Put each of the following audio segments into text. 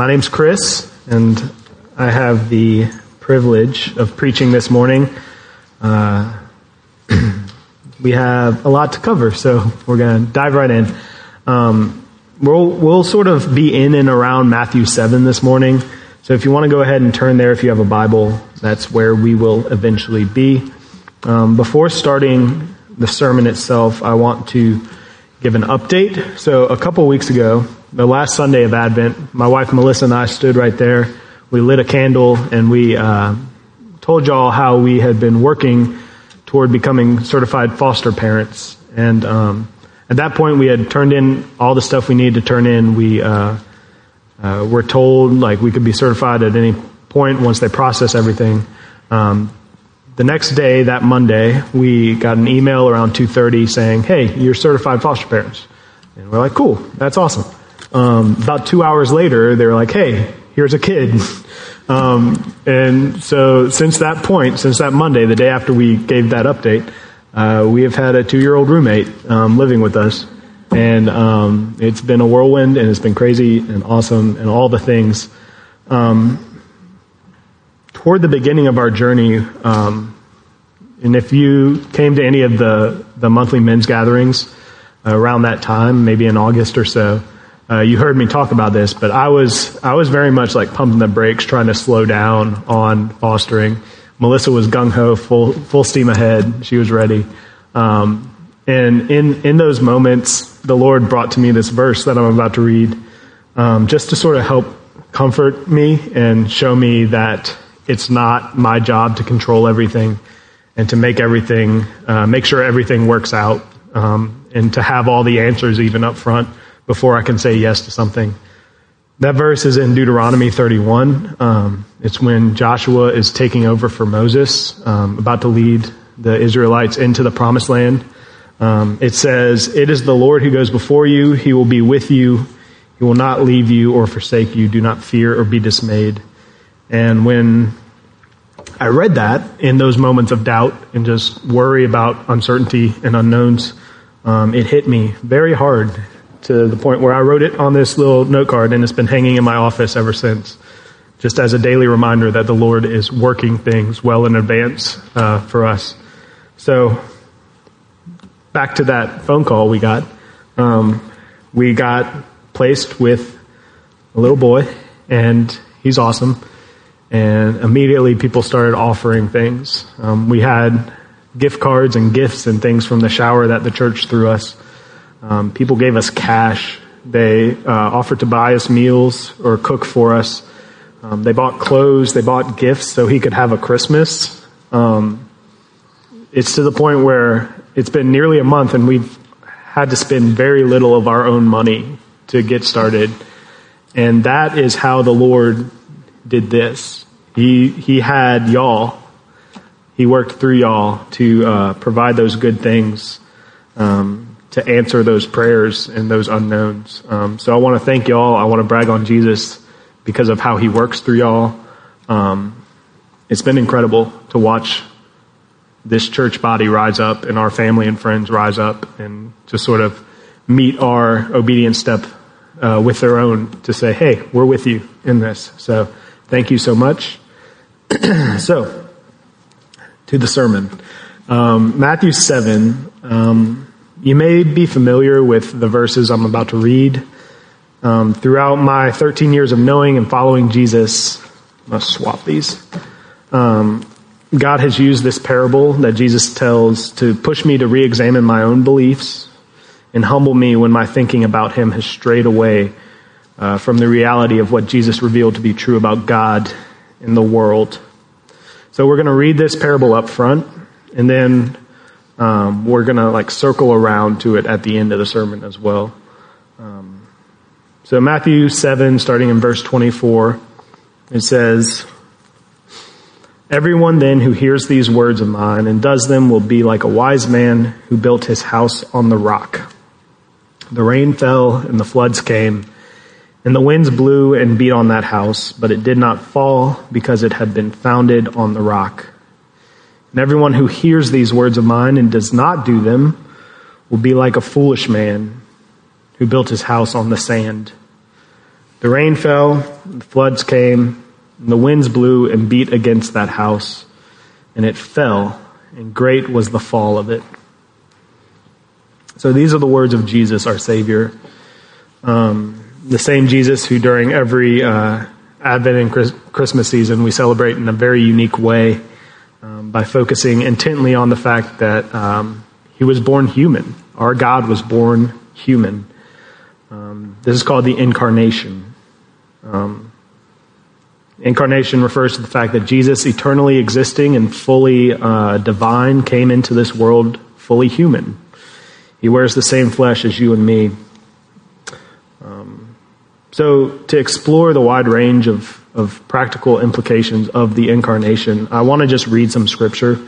my name's Chris, and I have the privilege of preaching this morning. Uh, we have a lot to cover, so we're going to dive right in. Um, we'll, we'll sort of be in and around Matthew 7 this morning. So if you want to go ahead and turn there, if you have a Bible, that's where we will eventually be. Um, before starting the sermon itself, I want to give an update. So a couple weeks ago, the last Sunday of Advent, my wife Melissa and I stood right there. We lit a candle and we uh, told y'all how we had been working toward becoming certified foster parents. And um, at that point, we had turned in all the stuff we needed to turn in. We uh, uh, were told like we could be certified at any point once they process everything. Um, the next day, that Monday, we got an email around 2:30 saying, "Hey, you're certified foster parents." And we're like, "Cool, that's awesome." Um, about two hours later, they were like, "Hey, here's a kid." Um, and so, since that point, since that Monday, the day after we gave that update, uh, we have had a two-year-old roommate um, living with us, and um, it's been a whirlwind, and it's been crazy and awesome, and all the things. Um, toward the beginning of our journey, um, and if you came to any of the the monthly men's gatherings uh, around that time, maybe in August or so. Uh, you heard me talk about this, but I was I was very much like pumping the brakes, trying to slow down on fostering. Melissa was gung ho, full full steam ahead. She was ready, um, and in in those moments, the Lord brought to me this verse that I'm about to read, um, just to sort of help comfort me and show me that it's not my job to control everything and to make everything, uh, make sure everything works out, um, and to have all the answers even up front before I can say yes to something. That verse is in Deuteronomy 31. Um, it's when Joshua is taking over for Moses, um, about to lead the Israelites into the promised land. Um, it says, It is the Lord who goes before you. He will be with you. He will not leave you or forsake you. Do not fear or be dismayed. And when I read that in those moments of doubt and just worry about uncertainty and unknowns, um, it hit me very hard to the point where I wrote it on this little note card and it's been hanging in my office ever since, just as a daily reminder that the Lord is working things well in advance uh, for us. So, back to that phone call we got. Um, we got placed with a little boy, and he's awesome. And immediately people started offering things. Um, we had gift cards and gifts and things from the shower that the church threw us. Um, people gave us cash. They uh, offered to buy us meals or cook for us. Um, they bought clothes. They bought gifts so he could have a Christmas. Um, it's to the point where it's been nearly a month and we've had to spend very little of our own money to get started. And that is how the Lord did this. He, he had y'all. He worked through y'all to uh, provide those good things. Um, to answer those prayers and those unknowns. Um, so I want to thank y'all. I want to brag on Jesus because of how he works through y'all. Um, it's been incredible to watch this church body rise up and our family and friends rise up and to sort of meet our obedience step uh, with their own to say, hey, we're with you in this. So thank you so much. so, to the sermon. Um, Matthew 7. You may be familiar with the verses I'm about to read. Um, throughout my 13 years of knowing and following Jesus, I'll swap these. Um, God has used this parable that Jesus tells to push me to re examine my own beliefs and humble me when my thinking about Him has strayed away uh, from the reality of what Jesus revealed to be true about God and the world. So we're going to read this parable up front, and then um, we're going to like circle around to it at the end of the sermon as well. Um, so Matthew 7, starting in verse 24, it says, Everyone then who hears these words of mine and does them will be like a wise man who built his house on the rock. The rain fell and the floods came, and the winds blew and beat on that house, but it did not fall because it had been founded on the rock. And everyone who hears these words of mine and does not do them will be like a foolish man who built his house on the sand. The rain fell, the floods came, and the winds blew and beat against that house, and it fell, and great was the fall of it. So these are the words of Jesus, our Savior. Um, the same Jesus who, during every uh, Advent and Chris- Christmas season, we celebrate in a very unique way by focusing intently on the fact that um, he was born human. Our God was born human. Um, this is called the incarnation. Um, incarnation refers to the fact that Jesus, eternally existing and fully uh, divine, came into this world fully human. He wears the same flesh as you and me. So, to explore the wide range of, of practical implications of the incarnation, I want to just read some scripture.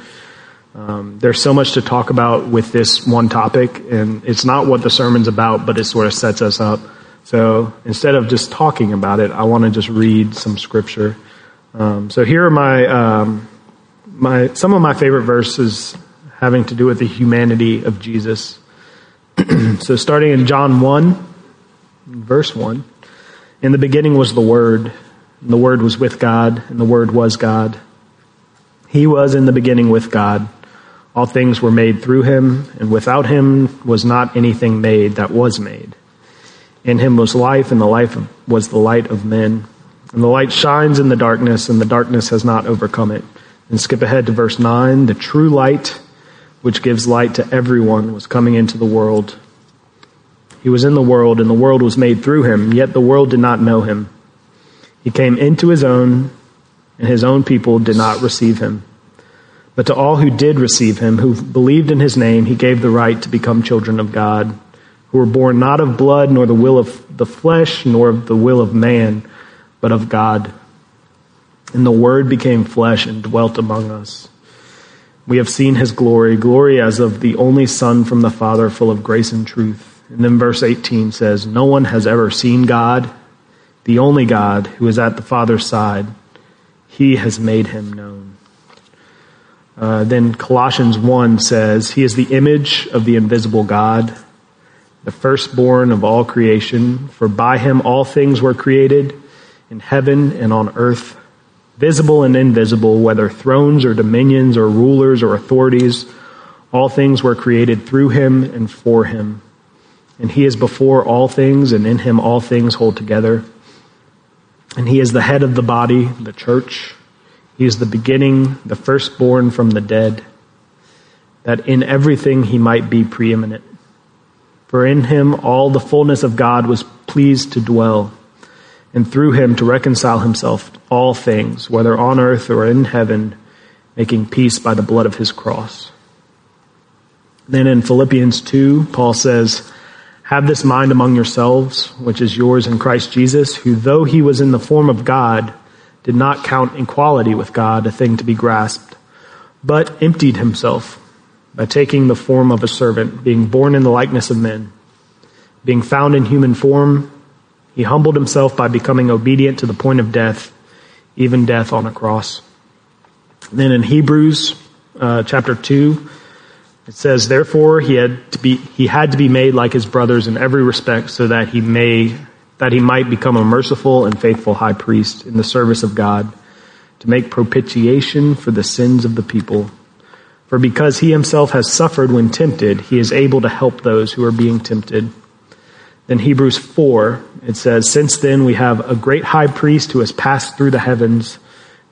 Um, there's so much to talk about with this one topic, and it's not what the sermon's about, but it sort of sets us up. So instead of just talking about it, I want to just read some scripture. Um, so here are my um, my some of my favorite verses having to do with the humanity of Jesus. so starting in John one, verse one, in the beginning was the Word, and the Word was with God, and the Word was God. He was in the beginning with God. All things were made through him, and without him was not anything made that was made. In him was life, and the life was the light of men. And the light shines in the darkness, and the darkness has not overcome it. And skip ahead to verse 9. The true light, which gives light to everyone, was coming into the world. He was in the world, and the world was made through him, yet the world did not know him. He came into his own, and his own people did not receive him. But to all who did receive him, who believed in his name, he gave the right to become children of God, who were born not of blood, nor the will of the flesh, nor of the will of man, but of God. And the Word became flesh and dwelt among us. We have seen his glory, glory as of the only Son from the Father, full of grace and truth. And then verse 18 says, No one has ever seen God, the only God who is at the Father's side. He has made him known. Uh, then Colossians 1 says, He is the image of the invisible God, the firstborn of all creation, for by him all things were created, in heaven and on earth, visible and invisible, whether thrones or dominions or rulers or authorities. All things were created through him and for him. And he is before all things, and in him all things hold together. And he is the head of the body, the church he is the beginning, the firstborn from the dead, that in everything he might be preeminent. For in him all the fullness of God was pleased to dwell, and through him to reconcile himself all things, whether on earth or in heaven, making peace by the blood of his cross. Then in Philippians 2, Paul says, Have this mind among yourselves, which is yours in Christ Jesus, who though he was in the form of God, did not count equality with God a thing to be grasped, but emptied himself by taking the form of a servant, being born in the likeness of men. Being found in human form, he humbled himself by becoming obedient to the point of death, even death on a cross. Then in Hebrews uh, chapter 2, it says, Therefore he had, to be, he had to be made like his brothers in every respect so that he may that he might become a merciful and faithful high priest in the service of God to make propitiation for the sins of the people. For because he himself has suffered when tempted, he is able to help those who are being tempted. Then Hebrews 4, it says, Since then we have a great high priest who has passed through the heavens,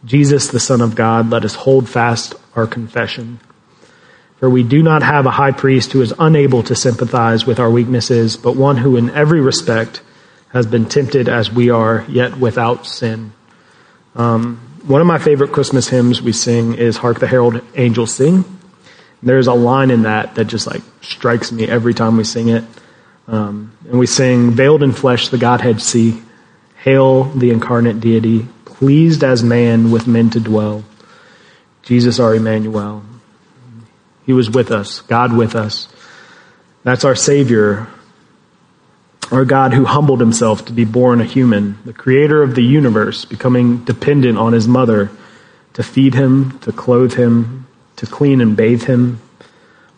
Jesus the Son of God, let us hold fast our confession. For we do not have a high priest who is unable to sympathize with our weaknesses, but one who in every respect has been tempted as we are, yet without sin. Um, one of my favorite Christmas hymns we sing is Hark the Herald Angels Sing. There's a line in that that just like strikes me every time we sing it. Um, and we sing, Veiled in flesh the Godhead see, Hail the incarnate deity, pleased as man with men to dwell. Jesus our Emmanuel. He was with us, God with us. That's our Savior our God who humbled himself to be born a human, the creator of the universe, becoming dependent on his mother to feed him, to clothe him, to clean and bathe him.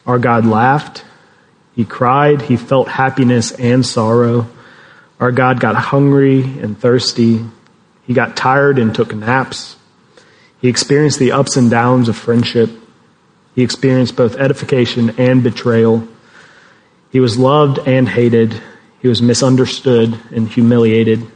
Our God laughed. He cried. He felt happiness and sorrow. Our God got hungry and thirsty. He got tired and took naps. He experienced the ups and downs of friendship. He experienced both edification and betrayal. He was loved and hated. He was misunderstood and humiliated.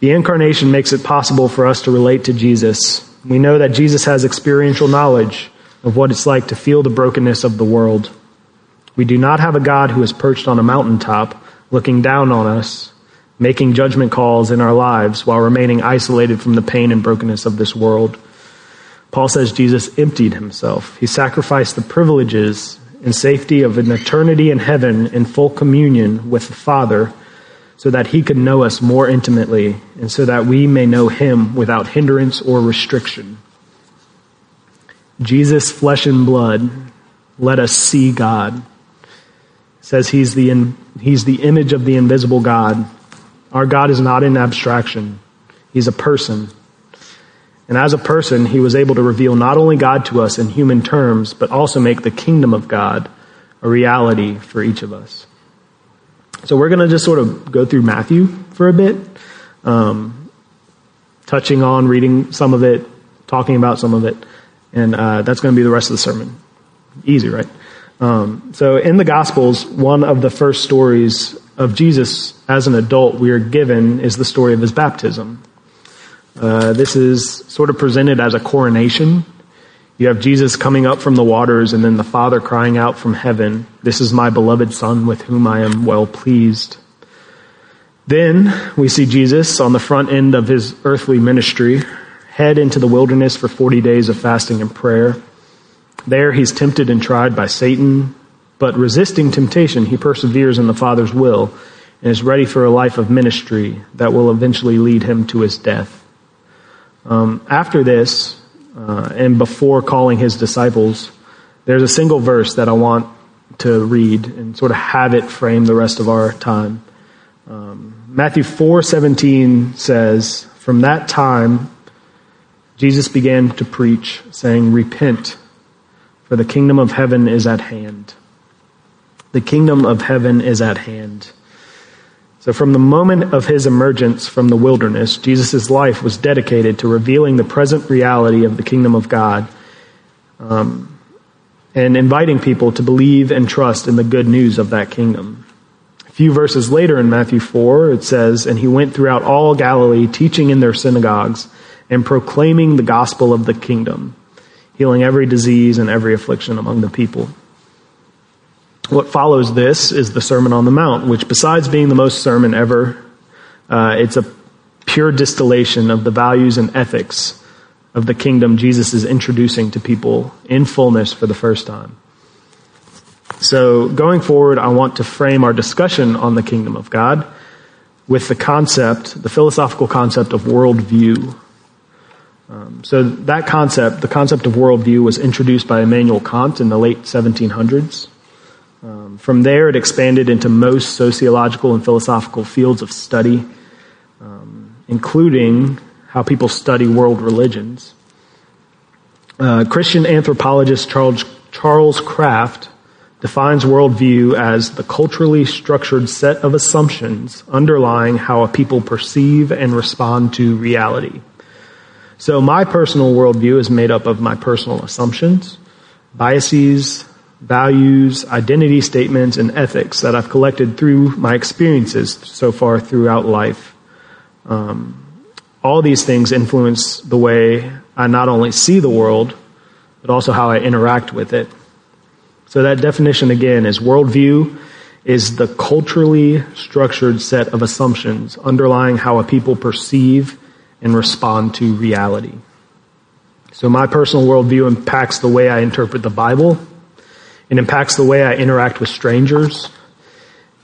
The incarnation makes it possible for us to relate to Jesus. We know that Jesus has experiential knowledge of what it's like to feel the brokenness of the world. We do not have a God who is perched on a mountaintop looking down on us, making judgment calls in our lives while remaining isolated from the pain and brokenness of this world. Paul says Jesus emptied himself. He sacrificed the privileges and safety of an eternity in heaven in full communion with the Father so that he could know us more intimately and so that we may know him without hindrance or restriction. Jesus, flesh and blood, let us see God. It says he's the, in, he's the image of the invisible God. Our God is not an abstraction. He's a person. And as a person, he was able to reveal not only God to us in human terms, but also make the kingdom of God a reality for each of us. So we're going to just sort of go through Matthew for a bit, um, touching on reading some of it, talking about some of it, and uh, that's going to be the rest of the sermon. Easy, right? Um, so in the Gospels, one of the first stories of Jesus as an adult we are given is the story of his baptism. Uh, this is sort of presented as a coronation. You have Jesus coming up from the waters and then the Father crying out from heaven, This is my beloved Son with whom I am well pleased. Then we see Jesus on the front end of his earthly ministry head into the wilderness for 40 days of fasting and prayer. There he's tempted and tried by Satan, but resisting temptation, he perseveres in the Father's will and is ready for a life of ministry that will eventually lead him to his death. Um, after this, uh, and before calling his disciples, there's a single verse that I want to read and sort of have it frame the rest of our time. Um, Matthew 4:17 says, "From that time Jesus began to preach, saying, "Repent, for the kingdom of heaven is at hand." The kingdom of heaven is at hand. So, from the moment of his emergence from the wilderness, Jesus' life was dedicated to revealing the present reality of the kingdom of God um, and inviting people to believe and trust in the good news of that kingdom. A few verses later in Matthew 4, it says, And he went throughout all Galilee, teaching in their synagogues and proclaiming the gospel of the kingdom, healing every disease and every affliction among the people. What follows this is the Sermon on the Mount, which, besides being the most sermon ever, uh, it's a pure distillation of the values and ethics of the kingdom Jesus is introducing to people in fullness for the first time. So, going forward, I want to frame our discussion on the kingdom of God with the concept, the philosophical concept of worldview. Um, so, that concept, the concept of worldview, was introduced by Immanuel Kant in the late 1700s. Um, from there, it expanded into most sociological and philosophical fields of study, um, including how people study world religions. Uh, Christian anthropologist Charles, Charles Kraft defines worldview as the culturally structured set of assumptions underlying how a people perceive and respond to reality. So, my personal worldview is made up of my personal assumptions, biases, values, identity statements, and ethics that I've collected through my experiences so far throughout life. Um, all these things influence the way I not only see the world, but also how I interact with it. So that definition again is worldview is the culturally structured set of assumptions underlying how a people perceive and respond to reality. So my personal worldview impacts the way I interpret the Bible it impacts the way I interact with strangers.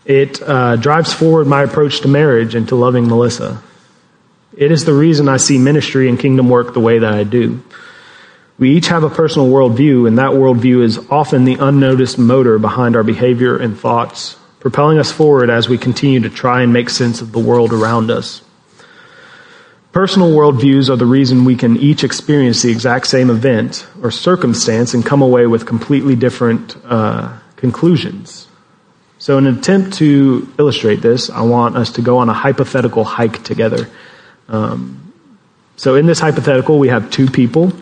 It uh, drives forward my approach to marriage and to loving Melissa. It is the reason I see ministry and kingdom work the way that I do. We each have a personal worldview, and that worldview is often the unnoticed motor behind our behavior and thoughts, propelling us forward as we continue to try and make sense of the world around us. Personal worldviews are the reason we can each experience the exact same event or circumstance and come away with completely different uh, conclusions. So, in an attempt to illustrate this, I want us to go on a hypothetical hike together. Um, so, in this hypothetical, we have two people.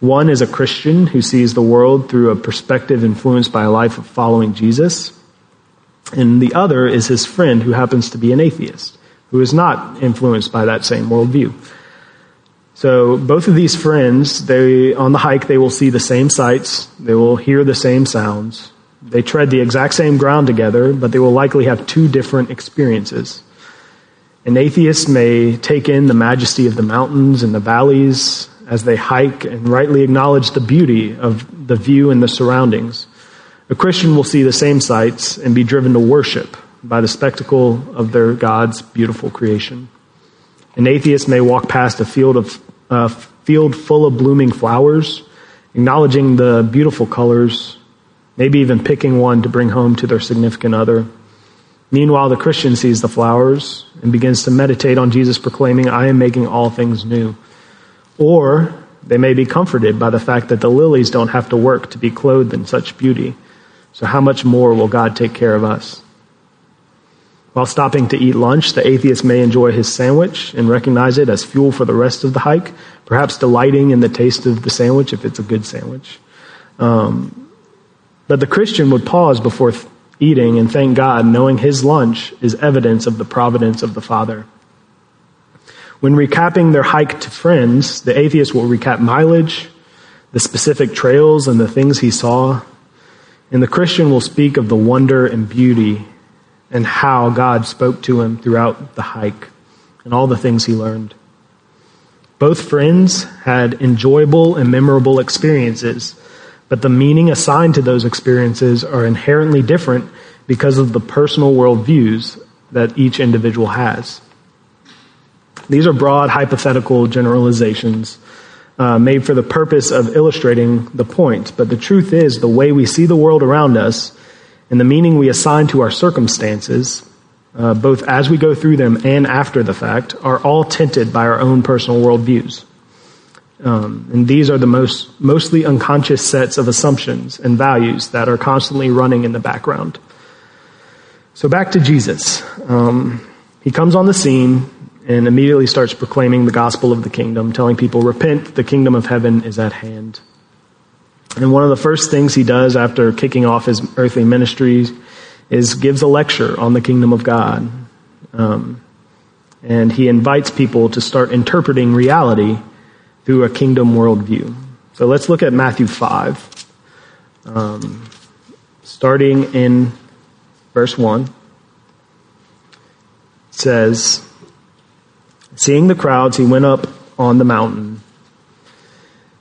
One is a Christian who sees the world through a perspective influenced by a life of following Jesus. And the other is his friend who happens to be an atheist, who is not influenced by that same worldview. So both of these friends, they, on the hike, they will see the same sights, they will hear the same sounds, they tread the exact same ground together, but they will likely have two different experiences. An atheist may take in the majesty of the mountains and the valleys as they hike and rightly acknowledge the beauty of the view and the surroundings. A Christian will see the same sights and be driven to worship by the spectacle of their God's beautiful creation. An atheist may walk past a field of a field full of blooming flowers, acknowledging the beautiful colors maybe even picking one to bring home to their significant other. Meanwhile, the Christian sees the flowers and begins to meditate on Jesus proclaiming, I am making all things new. Or they may be comforted by the fact that the lilies don't have to work to be clothed in such beauty. So how much more will God take care of us? While stopping to eat lunch, the atheist may enjoy his sandwich and recognize it as fuel for the rest of the hike, perhaps delighting in the taste of the sandwich if it's a good sandwich. Um, that the Christian would pause before eating and thank God, knowing his lunch is evidence of the providence of the Father. When recapping their hike to friends, the atheist will recap mileage, the specific trails, and the things he saw. And the Christian will speak of the wonder and beauty and how God spoke to him throughout the hike and all the things he learned. Both friends had enjoyable and memorable experiences but the meaning assigned to those experiences are inherently different because of the personal worldviews that each individual has. These are broad hypothetical generalizations uh, made for the purpose of illustrating the point, but the truth is the way we see the world around us and the meaning we assign to our circumstances, uh, both as we go through them and after the fact, are all tinted by our own personal worldviews. Um, and these are the most mostly unconscious sets of assumptions and values that are constantly running in the background. So back to Jesus. Um, he comes on the scene and immediately starts proclaiming the gospel of the kingdom, telling people, "Repent! The kingdom of heaven is at hand." And one of the first things he does after kicking off his earthly ministries is gives a lecture on the kingdom of God. Um, and he invites people to start interpreting reality through a kingdom worldview. So let's look at Matthew 5, um, starting in verse 1. It says, Seeing the crowds, he went up on the mountain.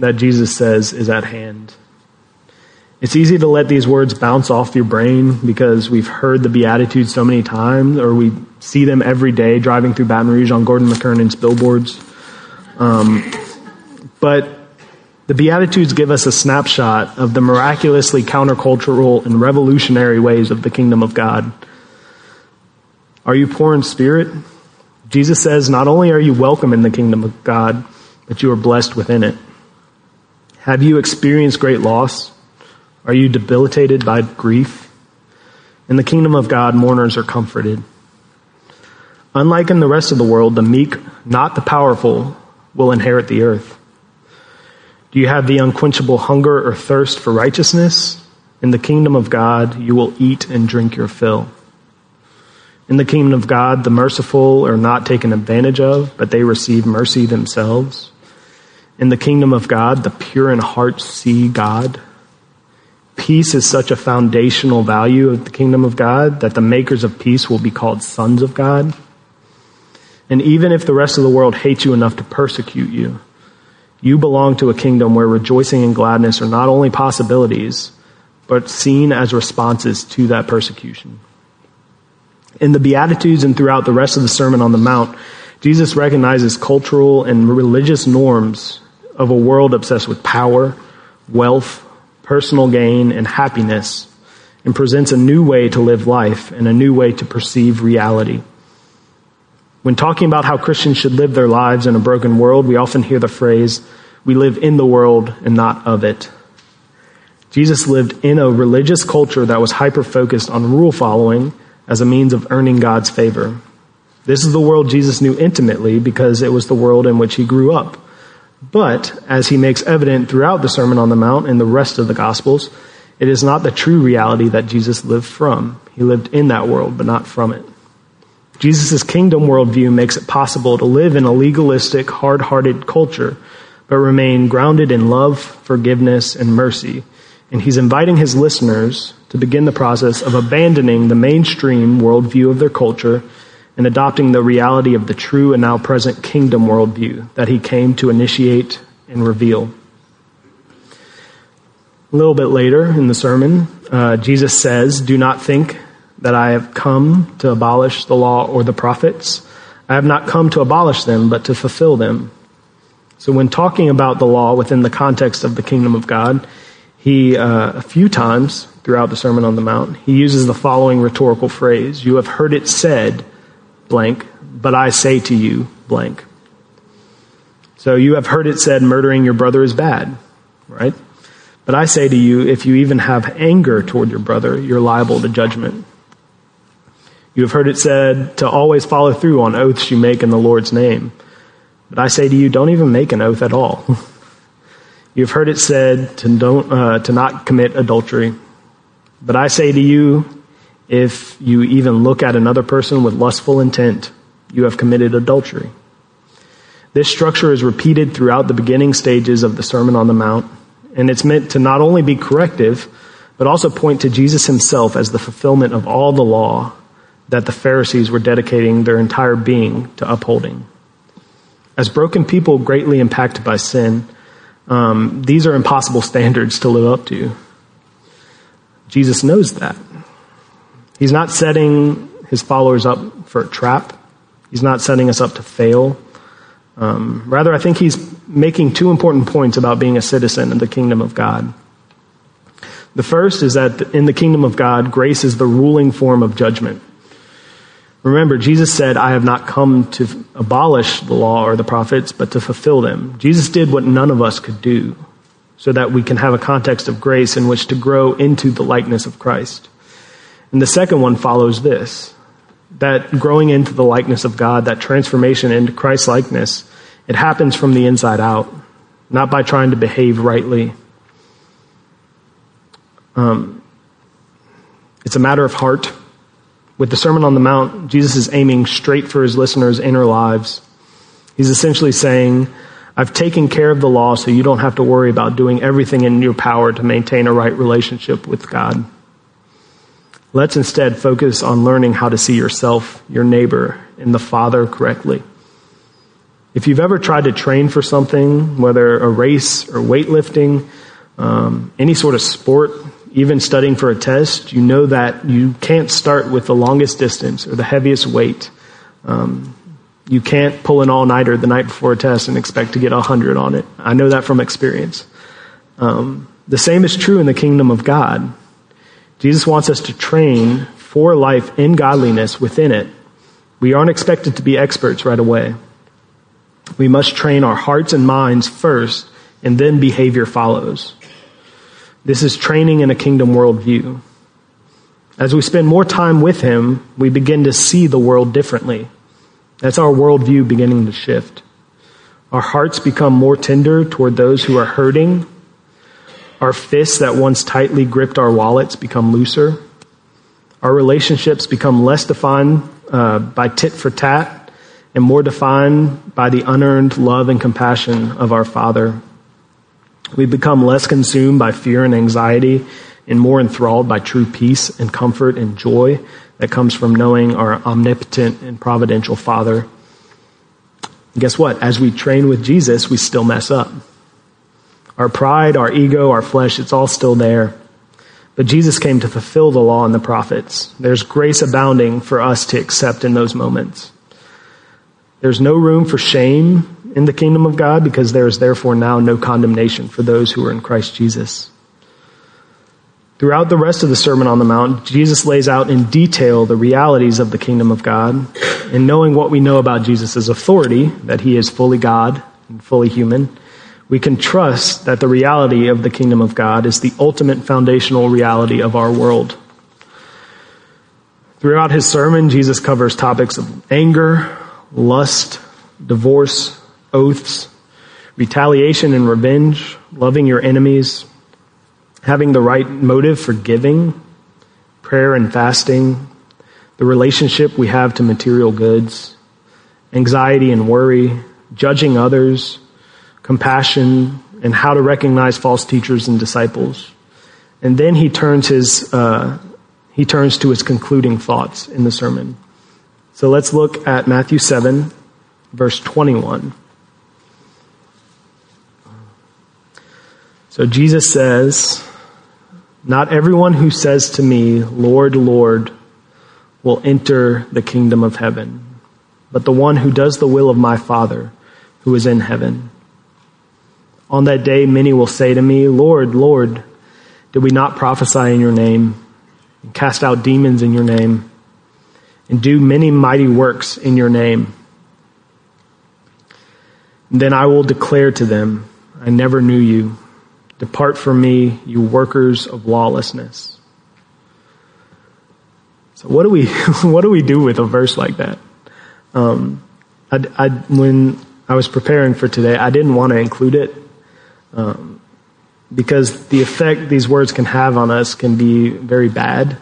that Jesus says is at hand. It's easy to let these words bounce off your brain because we've heard the Beatitudes so many times, or we see them every day driving through Baton Rouge on Gordon McKernan's billboards. Um, but the Beatitudes give us a snapshot of the miraculously countercultural and revolutionary ways of the kingdom of God. Are you poor in spirit? Jesus says, not only are you welcome in the kingdom of God, but you are blessed within it. Have you experienced great loss? Are you debilitated by grief? In the kingdom of God, mourners are comforted. Unlike in the rest of the world, the meek, not the powerful, will inherit the earth. Do you have the unquenchable hunger or thirst for righteousness? In the kingdom of God, you will eat and drink your fill. In the kingdom of God, the merciful are not taken advantage of, but they receive mercy themselves. In the kingdom of God, the pure in heart see God. Peace is such a foundational value of the kingdom of God that the makers of peace will be called sons of God. And even if the rest of the world hates you enough to persecute you, you belong to a kingdom where rejoicing and gladness are not only possibilities, but seen as responses to that persecution. In the Beatitudes and throughout the rest of the Sermon on the Mount, Jesus recognizes cultural and religious norms of a world obsessed with power, wealth, personal gain, and happiness, and presents a new way to live life and a new way to perceive reality. When talking about how Christians should live their lives in a broken world, we often hear the phrase, we live in the world and not of it. Jesus lived in a religious culture that was hyper focused on rule following as a means of earning God's favor. This is the world Jesus knew intimately because it was the world in which he grew up. But, as he makes evident throughout the Sermon on the Mount and the rest of the Gospels, it is not the true reality that Jesus lived from. He lived in that world, but not from it. Jesus' kingdom worldview makes it possible to live in a legalistic, hard hearted culture, but remain grounded in love, forgiveness, and mercy. And he's inviting his listeners to begin the process of abandoning the mainstream worldview of their culture and adopting the reality of the true and now present kingdom worldview that he came to initiate and reveal. A little bit later in the sermon, uh, Jesus says, Do not think that I have come to abolish the law or the prophets. I have not come to abolish them, but to fulfill them. So, when talking about the law within the context of the kingdom of God, he, uh, a few times throughout the Sermon on the Mount, he uses the following rhetorical phrase You have heard it said, blank, but I say to you, blank. So, you have heard it said, murdering your brother is bad, right? But I say to you, if you even have anger toward your brother, you're liable to judgment. You have heard it said to always follow through on oaths you make in the Lord's name. But I say to you, don't even make an oath at all. You've heard it said to, don't, uh, to not commit adultery. But I say to you, if you even look at another person with lustful intent, you have committed adultery. This structure is repeated throughout the beginning stages of the Sermon on the Mount, and it's meant to not only be corrective, but also point to Jesus himself as the fulfillment of all the law that the Pharisees were dedicating their entire being to upholding. As broken people greatly impacted by sin, um, these are impossible standards to live up to. Jesus knows that. He's not setting his followers up for a trap. He's not setting us up to fail. Um, rather, I think he's making two important points about being a citizen in the kingdom of God. The first is that in the kingdom of God, grace is the ruling form of judgment. Remember, Jesus said, I have not come to abolish the law or the prophets, but to fulfill them. Jesus did what none of us could do so that we can have a context of grace in which to grow into the likeness of Christ. And the second one follows this that growing into the likeness of God, that transformation into Christ likeness, it happens from the inside out, not by trying to behave rightly. Um, it's a matter of heart. With the Sermon on the Mount, Jesus is aiming straight for his listeners' inner lives. He's essentially saying, I've taken care of the law so you don't have to worry about doing everything in your power to maintain a right relationship with God. Let's instead focus on learning how to see yourself, your neighbor, and the Father correctly. If you've ever tried to train for something, whether a race or weightlifting, um, any sort of sport, even studying for a test, you know that you can't start with the longest distance or the heaviest weight. Um, you can't pull an all nighter the night before a test and expect to get a 100 on it. I know that from experience. Um, the same is true in the kingdom of God. Jesus wants us to train for life in godliness within it. We aren't expected to be experts right away. We must train our hearts and minds first, and then behavior follows. This is training in a kingdom worldview. As we spend more time with Him, we begin to see the world differently. That's our worldview beginning to shift. Our hearts become more tender toward those who are hurting. Our fists that once tightly gripped our wallets become looser. Our relationships become less defined uh, by tit for tat and more defined by the unearned love and compassion of our Father. We become less consumed by fear and anxiety and more enthralled by true peace and comfort and joy that comes from knowing our omnipotent and providential Father. And guess what? As we train with Jesus, we still mess up. Our pride, our ego, our flesh, it's all still there. But Jesus came to fulfill the law and the prophets. There's grace abounding for us to accept in those moments. There's no room for shame in the kingdom of God because there is therefore now no condemnation for those who are in Christ Jesus. Throughout the rest of the Sermon on the Mount, Jesus lays out in detail the realities of the kingdom of God. And knowing what we know about Jesus' authority, that he is fully God and fully human, we can trust that the reality of the kingdom of God is the ultimate foundational reality of our world. Throughout his sermon, Jesus covers topics of anger, lust, divorce, oaths, retaliation and revenge, loving your enemies, having the right motive for giving, prayer and fasting, the relationship we have to material goods, anxiety and worry, judging others, compassion, and how to recognize false teachers and disciples. And then he turns his uh, he turns to his concluding thoughts in the sermon. So let's look at Matthew seven, verse twenty-one. So Jesus says, Not everyone who says to me, Lord, Lord, will enter the kingdom of heaven, but the one who does the will of my Father who is in heaven. On that day, many will say to me, Lord, Lord, did we not prophesy in your name and cast out demons in your name and do many mighty works in your name? And then I will declare to them, I never knew you. Depart from me, you workers of lawlessness. So what do we what do we do with a verse like that? Um, I, I, when I was preparing for today, I didn't want to include it um, because the effect these words can have on us can be very bad.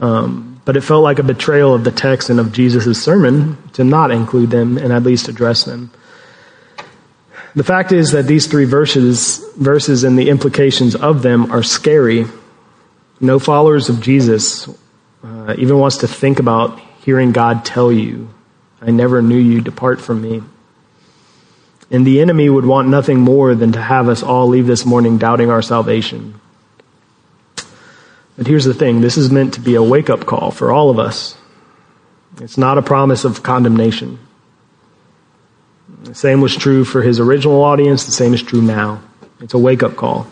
Um, but it felt like a betrayal of the text and of Jesus' sermon to not include them and at least address them. The fact is that these three verses, verses and the implications of them are scary. No followers of Jesus uh, even wants to think about hearing God tell you, I never knew you, depart from me. And the enemy would want nothing more than to have us all leave this morning doubting our salvation. But here's the thing this is meant to be a wake up call for all of us. It's not a promise of condemnation. The same was true for his original audience, the same is true now. It's a wake up call.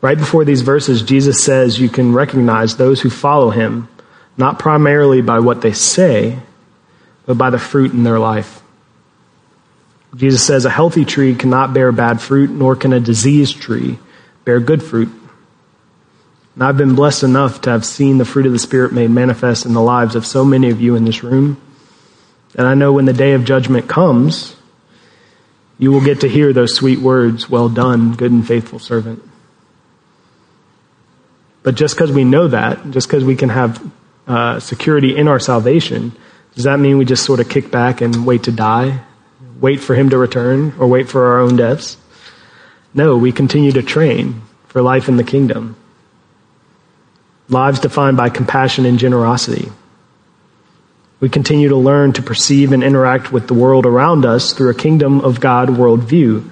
Right before these verses, Jesus says you can recognize those who follow him not primarily by what they say, but by the fruit in their life. Jesus says a healthy tree cannot bear bad fruit, nor can a diseased tree bear good fruit. And I've been blessed enough to have seen the fruit of the Spirit made manifest in the lives of so many of you in this room. And I know when the day of judgment comes, you will get to hear those sweet words, well done, good and faithful servant. But just because we know that, just because we can have uh, security in our salvation, does that mean we just sort of kick back and wait to die? Wait for him to return or wait for our own deaths? No, we continue to train for life in the kingdom. Lives defined by compassion and generosity we continue to learn to perceive and interact with the world around us through a kingdom of God worldview.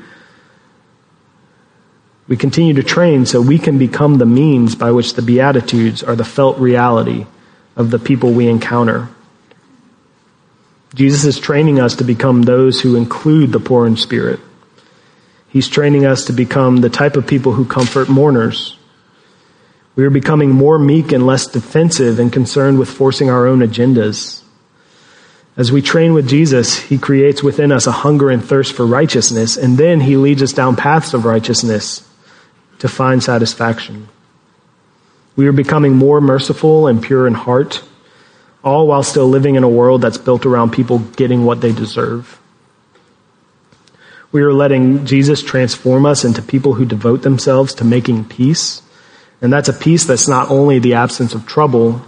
We continue to train so we can become the means by which the Beatitudes are the felt reality of the people we encounter. Jesus is training us to become those who include the poor in spirit. He's training us to become the type of people who comfort mourners. We are becoming more meek and less defensive and concerned with forcing our own agendas. As we train with Jesus, he creates within us a hunger and thirst for righteousness, and then he leads us down paths of righteousness to find satisfaction. We are becoming more merciful and pure in heart, all while still living in a world that's built around people getting what they deserve. We are letting Jesus transform us into people who devote themselves to making peace. And that's a peace that's not only the absence of trouble,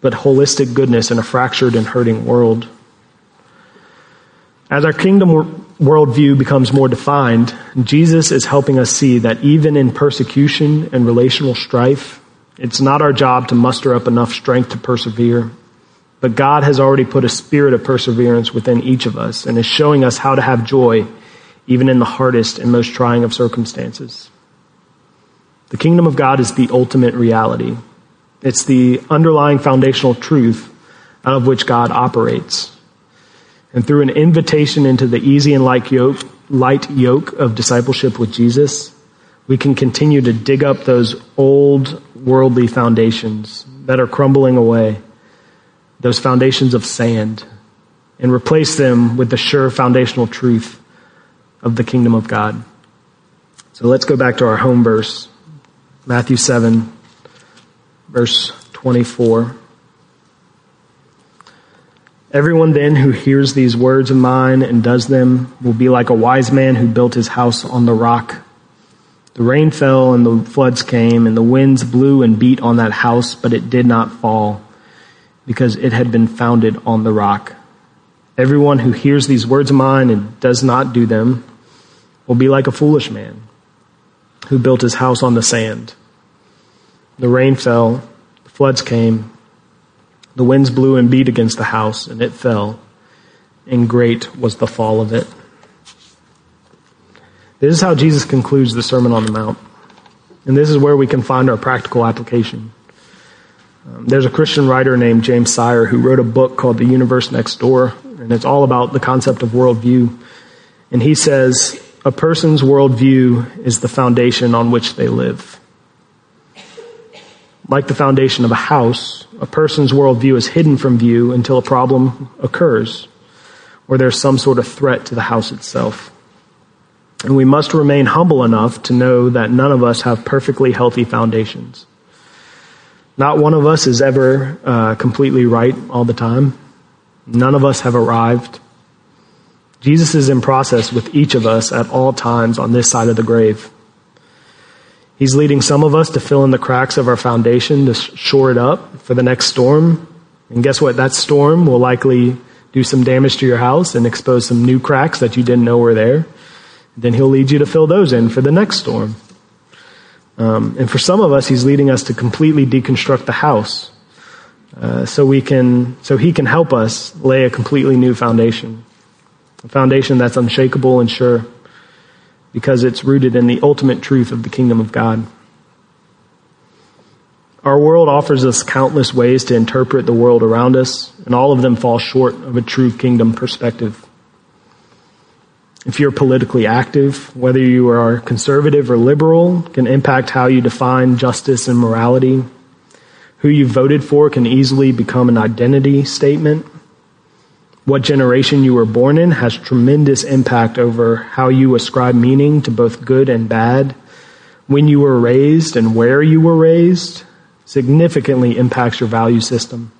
but holistic goodness in a fractured and hurting world. As our kingdom worldview becomes more defined, Jesus is helping us see that even in persecution and relational strife, it's not our job to muster up enough strength to persevere. But God has already put a spirit of perseverance within each of us and is showing us how to have joy even in the hardest and most trying of circumstances. The kingdom of God is the ultimate reality. It's the underlying foundational truth out of which God operates. And through an invitation into the easy and light yoke, light yoke of discipleship with Jesus, we can continue to dig up those old worldly foundations that are crumbling away those foundations of sand and replace them with the sure foundational truth of the kingdom of God. So let's go back to our home verse, Matthew 7, verse 24. Everyone then who hears these words of mine and does them will be like a wise man who built his house on the rock. The rain fell and the floods came and the winds blew and beat on that house, but it did not fall because it had been founded on the rock. Everyone who hears these words of mine and does not do them will be like a foolish man who built his house on the sand. The rain fell, the floods came, the winds blew and beat against the house, and it fell, and great was the fall of it. This is how Jesus concludes the Sermon on the Mount. And this is where we can find our practical application. Um, there's a Christian writer named James Sire who wrote a book called The Universe Next Door, and it's all about the concept of worldview. And he says, a person's worldview is the foundation on which they live. Like the foundation of a house, a person's worldview is hidden from view until a problem occurs, or there's some sort of threat to the house itself. And we must remain humble enough to know that none of us have perfectly healthy foundations. Not one of us is ever uh, completely right all the time. None of us have arrived. Jesus is in process with each of us at all times on this side of the grave. He's leading some of us to fill in the cracks of our foundation to shore it up for the next storm. And guess what? That storm will likely do some damage to your house and expose some new cracks that you didn't know were there. Then he'll lead you to fill those in for the next storm. Um, and for some of us, he's leading us to completely deconstruct the house, uh, so we can, so he can help us lay a completely new foundation, a foundation that's unshakable and sure, because it's rooted in the ultimate truth of the kingdom of God. Our world offers us countless ways to interpret the world around us, and all of them fall short of a true kingdom perspective if you're politically active, whether you are conservative or liberal, can impact how you define justice and morality. Who you voted for can easily become an identity statement. What generation you were born in has tremendous impact over how you ascribe meaning to both good and bad. When you were raised and where you were raised significantly impacts your value system.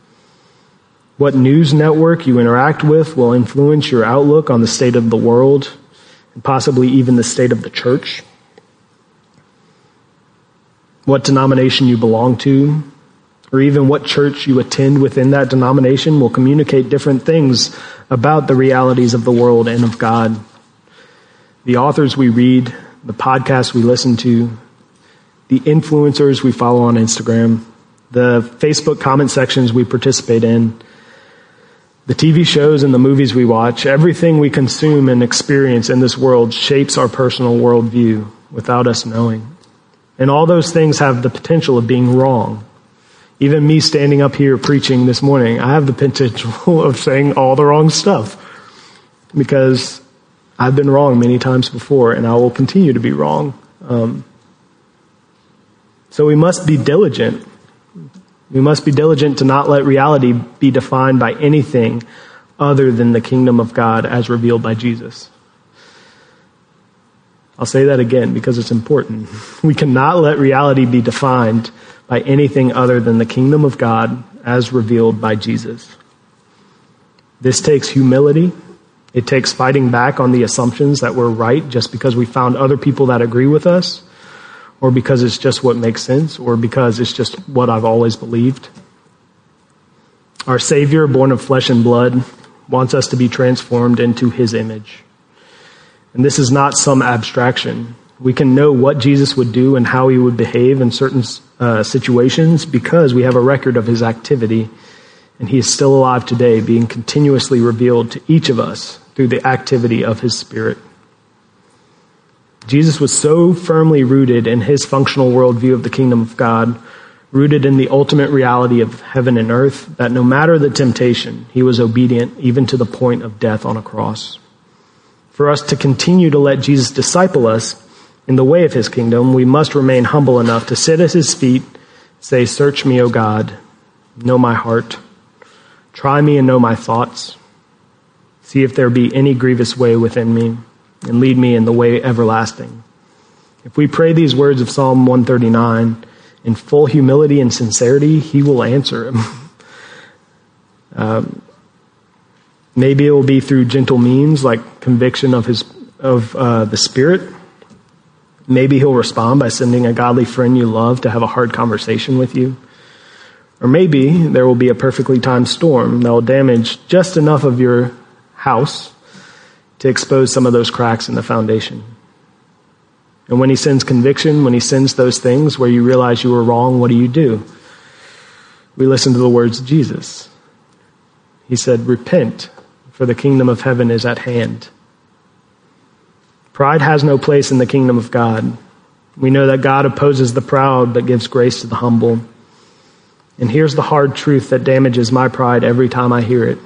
What news network you interact with will influence your outlook on the state of the world and possibly even the state of the church. What denomination you belong to, or even what church you attend within that denomination, will communicate different things about the realities of the world and of God. The authors we read, the podcasts we listen to, the influencers we follow on Instagram, the Facebook comment sections we participate in, the TV shows and the movies we watch, everything we consume and experience in this world shapes our personal worldview without us knowing. And all those things have the potential of being wrong. Even me standing up here preaching this morning, I have the potential of saying all the wrong stuff because I've been wrong many times before and I will continue to be wrong. Um, so we must be diligent we must be diligent to not let reality be defined by anything other than the kingdom of God as revealed by Jesus. I'll say that again because it's important. We cannot let reality be defined by anything other than the kingdom of God as revealed by Jesus. This takes humility. It takes fighting back on the assumptions that we're right just because we found other people that agree with us or because it's just what makes sense, or because it's just what I've always believed. Our Savior, born of flesh and blood, wants us to be transformed into his image. And this is not some abstraction. We can know what Jesus would do and how he would behave in certain uh, situations because we have a record of his activity, and he is still alive today, being continuously revealed to each of us through the activity of his Spirit. Jesus was so firmly rooted in his functional worldview of the kingdom of God rooted in the ultimate reality of heaven and earth, that no matter the temptation, he was obedient even to the point of death on a cross. For us to continue to let Jesus disciple us in the way of his kingdom, we must remain humble enough to sit at his feet, say, Search me, O God, know my heart, try me and know my thoughts, see if there be any grievous way within me, and lead me in the way everlasting. If we pray these words of Psalm 139, in full humility and sincerity, he will answer him. um, maybe it will be through gentle means like conviction of his of uh, the spirit. Maybe he'll respond by sending a godly friend you love to have a hard conversation with you. Or maybe there will be a perfectly timed storm that will damage just enough of your house to expose some of those cracks in the foundation. And when he sends conviction, when he sends those things where you realize you were wrong, what do you do? We listen to the words of Jesus. He said, Repent, for the kingdom of heaven is at hand. Pride has no place in the kingdom of God. We know that God opposes the proud but gives grace to the humble. And here's the hard truth that damages my pride every time I hear it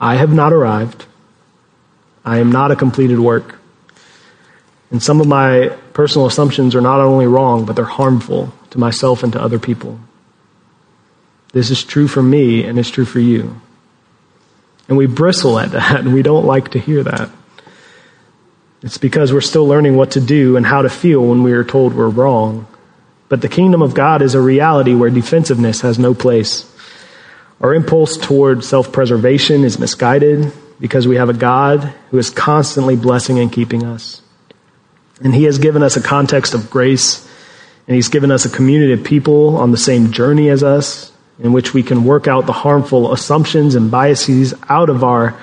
I have not arrived. I am not a completed work. And some of my personal assumptions are not only wrong, but they're harmful to myself and to other people. This is true for me and it's true for you. And we bristle at that and we don't like to hear that. It's because we're still learning what to do and how to feel when we are told we're wrong. But the kingdom of God is a reality where defensiveness has no place. Our impulse toward self preservation is misguided because we have a God who is constantly blessing and keeping us. And He has given us a context of grace, and He's given us a community of people on the same journey as us, in which we can work out the harmful assumptions and biases out of our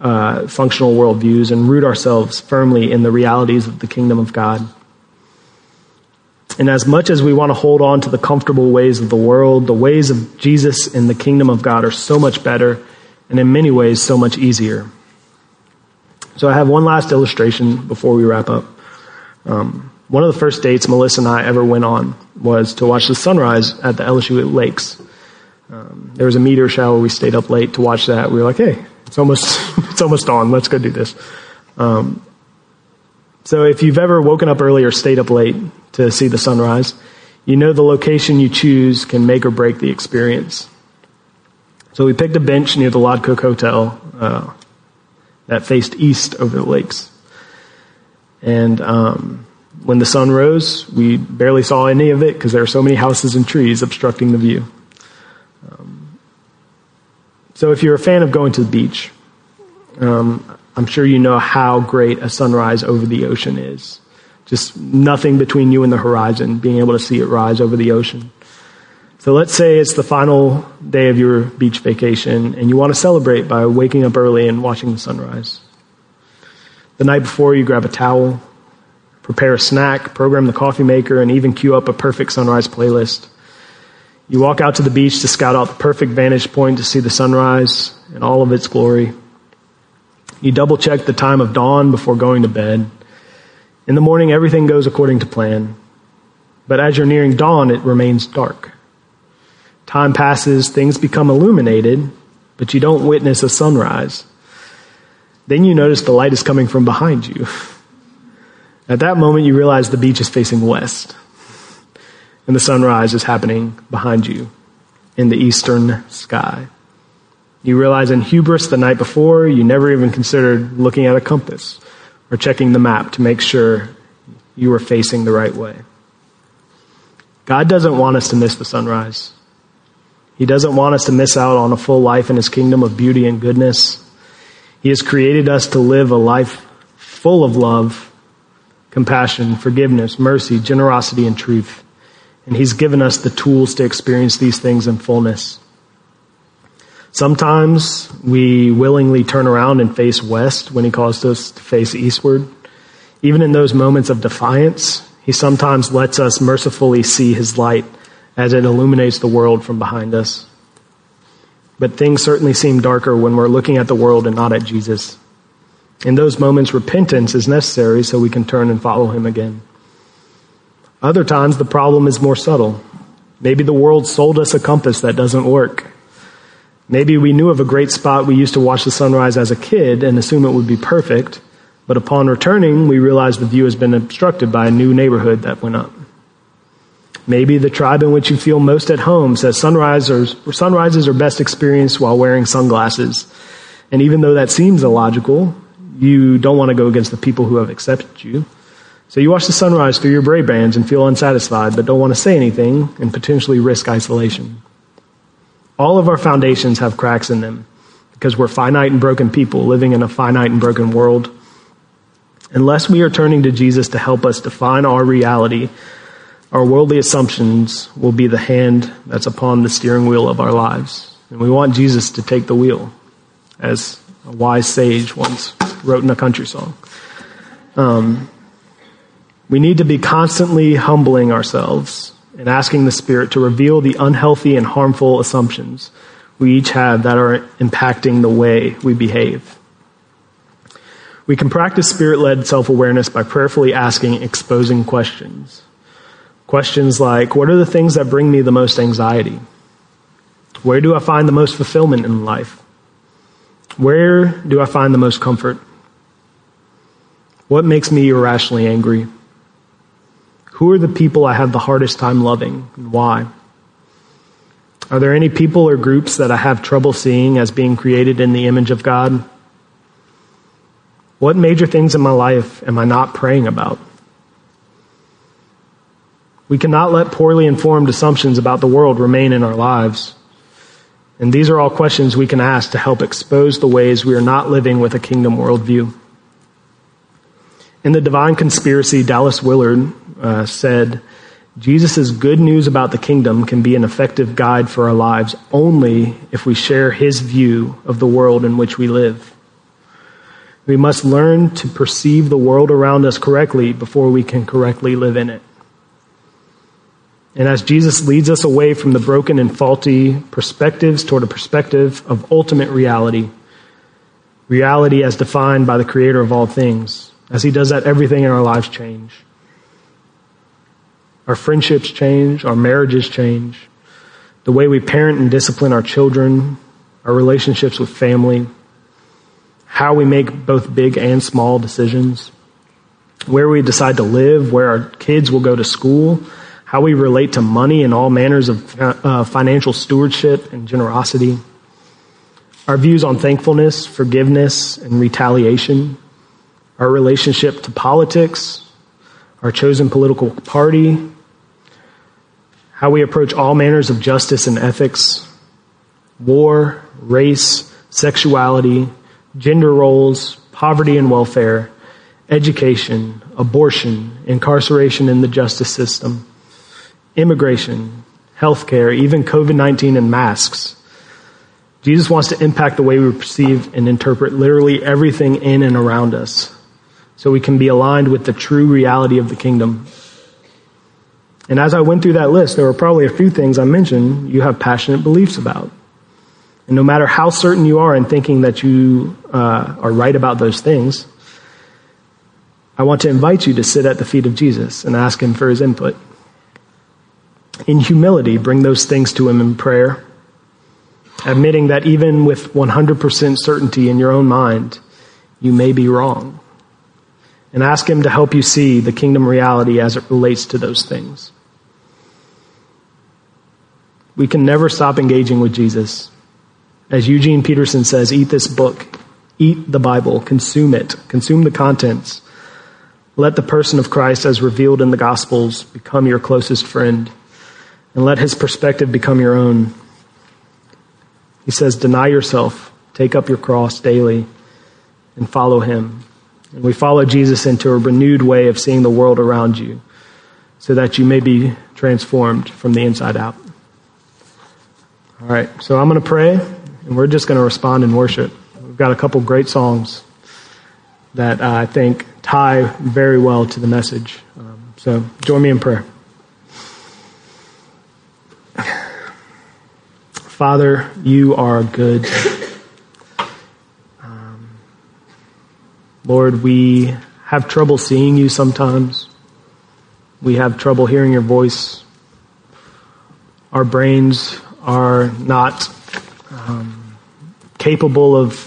uh, functional worldviews and root ourselves firmly in the realities of the kingdom of God. And as much as we want to hold on to the comfortable ways of the world, the ways of Jesus in the kingdom of God are so much better and in many ways so much easier. So I have one last illustration before we wrap up. Um, one of the first dates Melissa and I ever went on was to watch the sunrise at the LSU Lakes. Um, there was a meteor shower. We stayed up late to watch that. We were like, "Hey, it's almost it's almost dawn. Let's go do this." Um, so, if you've ever woken up early or stayed up late to see the sunrise, you know the location you choose can make or break the experience. So, we picked a bench near the Lod Cook Hotel uh, that faced east over the lakes. And um, when the sun rose, we barely saw any of it because there are so many houses and trees obstructing the view. Um, so, if you're a fan of going to the beach, um, I'm sure you know how great a sunrise over the ocean is. Just nothing between you and the horizon, being able to see it rise over the ocean. So let's say it's the final day of your beach vacation and you want to celebrate by waking up early and watching the sunrise. The night before, you grab a towel, prepare a snack, program the coffee maker, and even queue up a perfect sunrise playlist. You walk out to the beach to scout out the perfect vantage point to see the sunrise in all of its glory. You double check the time of dawn before going to bed. In the morning, everything goes according to plan. But as you're nearing dawn, it remains dark. Time passes, things become illuminated, but you don't witness a sunrise. Then you notice the light is coming from behind you. At that moment, you realize the beach is facing west, and the sunrise is happening behind you in the eastern sky. You realize in hubris the night before, you never even considered looking at a compass or checking the map to make sure you were facing the right way. God doesn't want us to miss the sunrise. He doesn't want us to miss out on a full life in His kingdom of beauty and goodness. He has created us to live a life full of love, compassion, forgiveness, mercy, generosity, and truth. And He's given us the tools to experience these things in fullness. Sometimes we willingly turn around and face west when he calls us to face eastward. Even in those moments of defiance, he sometimes lets us mercifully see his light as it illuminates the world from behind us. But things certainly seem darker when we're looking at the world and not at Jesus. In those moments, repentance is necessary so we can turn and follow him again. Other times, the problem is more subtle. Maybe the world sold us a compass that doesn't work. Maybe we knew of a great spot we used to watch the sunrise as a kid and assume it would be perfect, but upon returning, we realize the view has been obstructed by a new neighborhood that went up. Maybe the tribe in which you feel most at home says sunrises, sunrises are best experienced while wearing sunglasses. And even though that seems illogical, you don't want to go against the people who have accepted you. So you watch the sunrise through your Braille bands and feel unsatisfied, but don't want to say anything and potentially risk isolation. All of our foundations have cracks in them because we're finite and broken people living in a finite and broken world. Unless we are turning to Jesus to help us define our reality, our worldly assumptions will be the hand that's upon the steering wheel of our lives. And we want Jesus to take the wheel, as a wise sage once wrote in a country song. Um, we need to be constantly humbling ourselves and asking the Spirit to reveal the unhealthy and harmful assumptions we each have that are impacting the way we behave. We can practice spirit led self awareness by prayerfully asking exposing questions. Questions like What are the things that bring me the most anxiety? Where do I find the most fulfillment in life? Where do I find the most comfort? What makes me irrationally angry? Who are the people I have the hardest time loving and why? Are there any people or groups that I have trouble seeing as being created in the image of God? What major things in my life am I not praying about? We cannot let poorly informed assumptions about the world remain in our lives. And these are all questions we can ask to help expose the ways we are not living with a kingdom worldview. In the Divine Conspiracy, Dallas Willard uh, said, Jesus' good news about the kingdom can be an effective guide for our lives only if we share his view of the world in which we live. We must learn to perceive the world around us correctly before we can correctly live in it. And as Jesus leads us away from the broken and faulty perspectives toward a perspective of ultimate reality, reality as defined by the creator of all things, as He does that, everything in our lives change. Our friendships change, our marriages change, the way we parent and discipline our children, our relationships with family, how we make both big and small decisions, where we decide to live, where our kids will go to school, how we relate to money and all manners of uh, financial stewardship and generosity, our views on thankfulness, forgiveness, and retaliation. Our relationship to politics, our chosen political party, how we approach all manners of justice and ethics, war, race, sexuality, gender roles, poverty and welfare, education, abortion, incarceration in the justice system, immigration, healthcare, even COVID 19 and masks. Jesus wants to impact the way we perceive and interpret literally everything in and around us so we can be aligned with the true reality of the kingdom. And as I went through that list, there were probably a few things I mentioned you have passionate beliefs about. And no matter how certain you are in thinking that you uh, are right about those things, I want to invite you to sit at the feet of Jesus and ask him for his input. In humility, bring those things to him in prayer, admitting that even with 100% certainty in your own mind, you may be wrong and ask Him to help you see the kingdom reality as it relates to those things. We can never stop engaging with Jesus. As Eugene Peterson says, eat this book, eat the Bible, consume it, consume the contents. Let the person of Christ, as revealed in the Gospels, become your closest friend, and let his perspective become your own. He says, Deny yourself, take up your cross daily, and follow him. And we follow Jesus into a renewed way of seeing the world around you so that you may be transformed from the inside out. All right, so I'm going to pray, and we're just going to respond in worship. We've got a couple great songs that uh, I think tie very well to the message. Um, so join me in prayer. Father, you are good. Um, Lord, we have trouble seeing you sometimes. We have trouble hearing your voice. Our brains are not um, capable of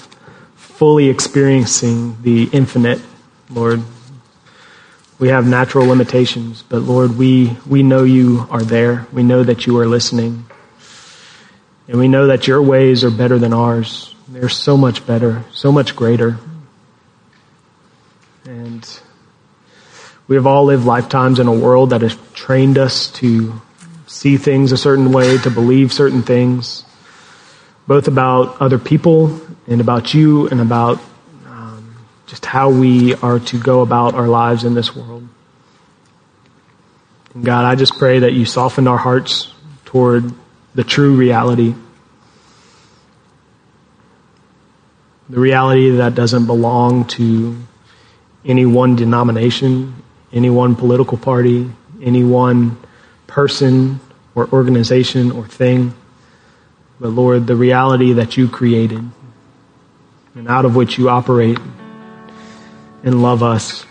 fully experiencing the infinite, Lord. We have natural limitations, but Lord, we, we know you are there. We know that you are listening. And we know that your ways are better than ours. They're so much better, so much greater. And we have all lived lifetimes in a world that has trained us to see things a certain way, to believe certain things, both about other people and about you and about um, just how we are to go about our lives in this world. And God, I just pray that you soften our hearts toward the true reality. The reality that doesn't belong to any one denomination, any one political party, any one person or organization or thing. But Lord, the reality that you created and out of which you operate and love us.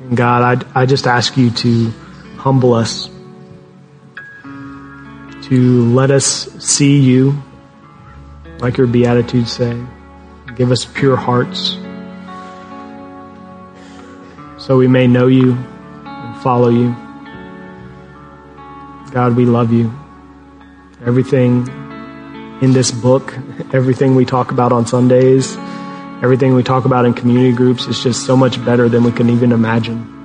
And God, I, I just ask you to humble us to let us see you, like your Beatitudes say. Give us pure hearts so we may know you and follow you. God, we love you. Everything in this book, everything we talk about on Sundays, everything we talk about in community groups is just so much better than we can even imagine.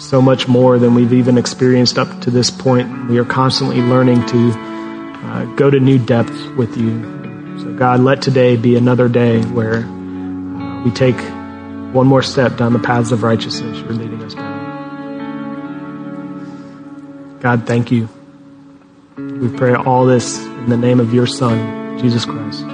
So much more than we've even experienced up to this point. We are constantly learning to uh, go to new depths with you. So, God, let today be another day where uh, we take one more step down the paths of righteousness you're leading us down. God, thank you. We pray all this in the name of your Son, Jesus Christ.